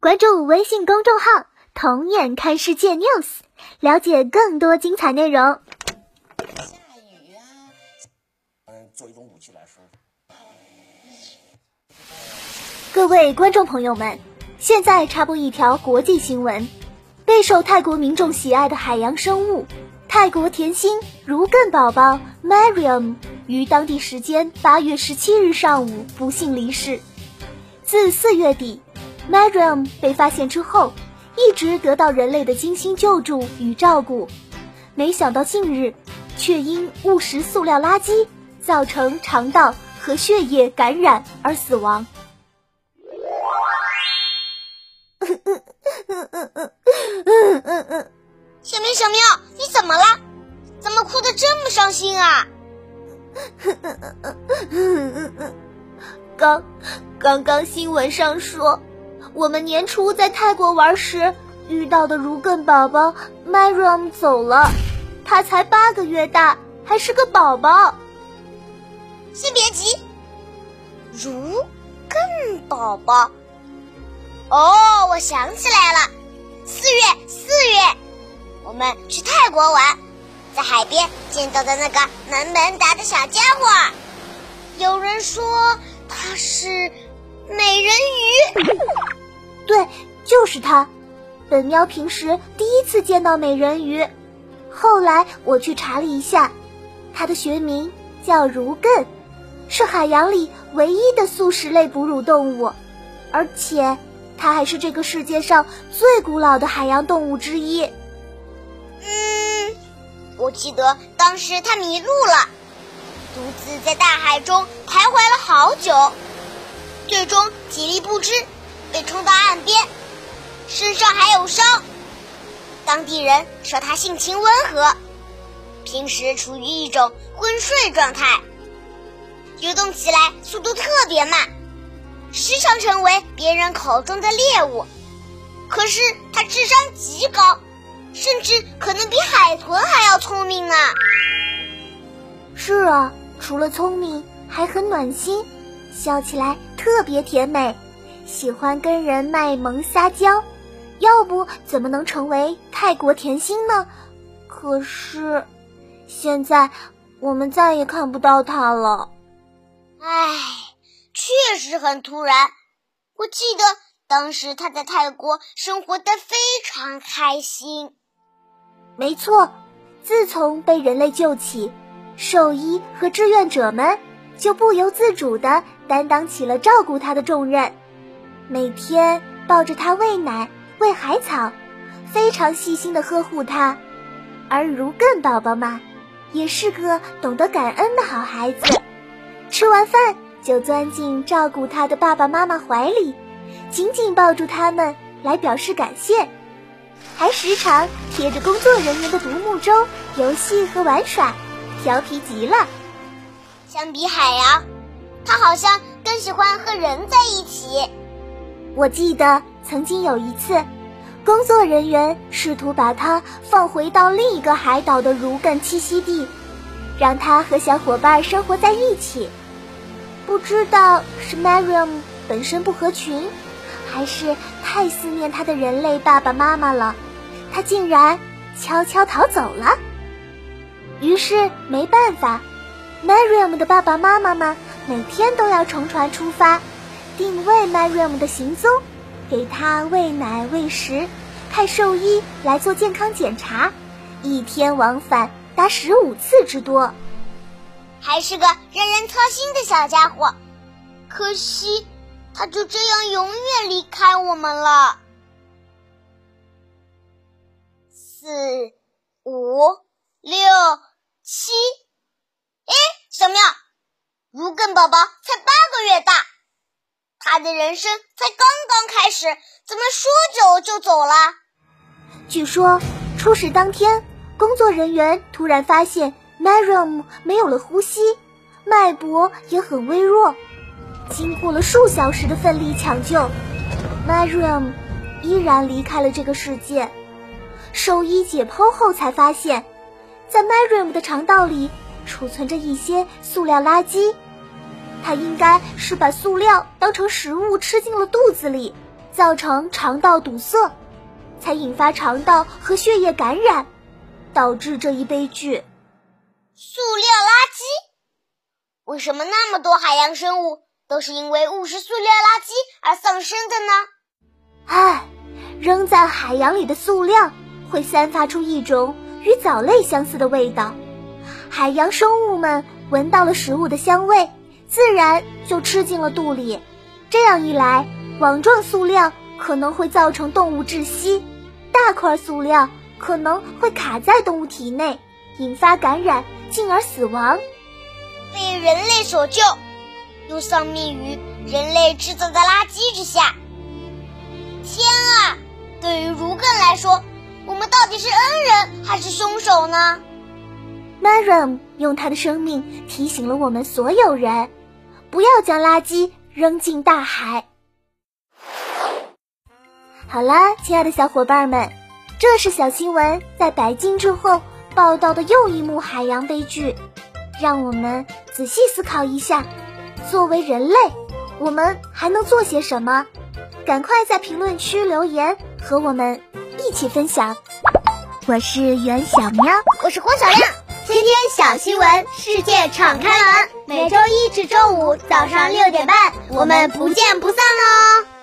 关注微信公众号“童眼看世界 News”，了解更多精彩内容。下雨啊，嗯，做一种武器来说。各位观众朋友们，现在插播一条国际新闻：备受泰国民众喜爱的海洋生物——泰国甜心如艮宝宝 Mariam，于当地时间八月十七日上午不幸离世。自四月底。Mariam 被发现之后，一直得到人类的精心救助与照顾，没想到近日却因误食塑料垃圾，造成肠道和血液感染而死亡。小喵，小喵，你怎么了？怎么哭得这么伤心啊？刚，刚刚新闻上说。我们年初在泰国玩时遇到的如艮宝宝 Mariam 走了，他才八个月大，还是个宝宝。先别急，如艮宝宝。哦，我想起来了，四月四月，我们去泰国玩，在海边见到的那个萌萌哒的小家伙，有人说他是美人鱼。对，就是它。本喵平时第一次见到美人鱼，后来我去查了一下，它的学名叫如艮，是海洋里唯一的素食类哺乳动物，而且它还是这个世界上最古老的海洋动物之一。嗯，我记得当时它迷路了，独自在大海中徘徊了好久，最终体力不支。被冲到岸边，身上还有伤。当地人说它性情温和，平时处于一种昏睡状态，游动起来速度特别慢，时常成为别人口中的猎物。可是他智商极高，甚至可能比海豚还要聪明啊。是啊，除了聪明，还很暖心，笑起来特别甜美。喜欢跟人卖萌撒娇，要不怎么能成为泰国甜心呢？可是，现在我们再也看不到他了。唉，确实很突然。我记得当时他在泰国生活的非常开心。没错，自从被人类救起，兽医和志愿者们就不由自主地担当起了照顾他的重任。每天抱着它喂奶、喂海草，非常细心的呵护它。而如艮宝宝嘛，也是个懂得感恩的好孩子。吃完饭就钻进照顾他的爸爸妈妈怀里，紧紧抱住他们来表示感谢，还时常贴着工作人员的独木舟游戏和玩耍，调皮极了。相比海洋，他好像更喜欢和人在一起。我记得曾经有一次，工作人员试图把他放回到另一个海岛的如艮栖息地，让他和小伙伴生活在一起。不知道是 Mariam 本身不合群，还是太思念他的人类爸爸妈妈了，他竟然悄悄逃走了。于是没办法，Mariam 的爸爸妈妈们每天都要乘船出发。定位 Mariam 的行踪，给他喂奶喂食，派兽医来做健康检查，一天往返达十五次之多，还是个让人操心的小家伙。可惜，他就这样永远离开我们了。四、五、六、七，哎，小妙，如艮宝宝才八个月大。他的人生才刚刚开始，怎么说走就走了？据说出事当天，工作人员突然发现 Mariam 没有了呼吸，脉搏也很微弱。经过了数小时的奋力抢救，Mariam 依然离开了这个世界。兽医解剖后才发现，在 Mariam 的肠道里储存着一些塑料垃圾。他应该是把塑料当成食物吃进了肚子里，造成肠道堵塞，才引发肠道和血液感染，导致这一悲剧。塑料垃圾？为什么那么多海洋生物都是因为误食塑料垃圾而丧生的呢？唉，扔在海洋里的塑料会散发出一种与藻类相似的味道，海洋生物们闻到了食物的香味，自然就吃进了肚里。这样一来，网状塑料可能会造成动物窒息，大块塑料可能会卡在动物体内，引发感染。进而死亡，被人类所救，又丧命于人类制造的垃圾之下。天啊！对于如艮来说，我们到底是恩人还是凶手呢 m a r a m 用他的生命提醒了我们所有人，不要将垃圾扔进大海。好啦，亲爱的小伙伴们，这是小新闻在白金之后。报道的又一幕海洋悲剧，让我们仔细思考一下：作为人类，我们还能做些什么？赶快在评论区留言，和我们一起分享。我是袁小喵，我是郭小亮。今天小新闻，世界敞开门。每周一至周五早上六点半，我们不见不散喽！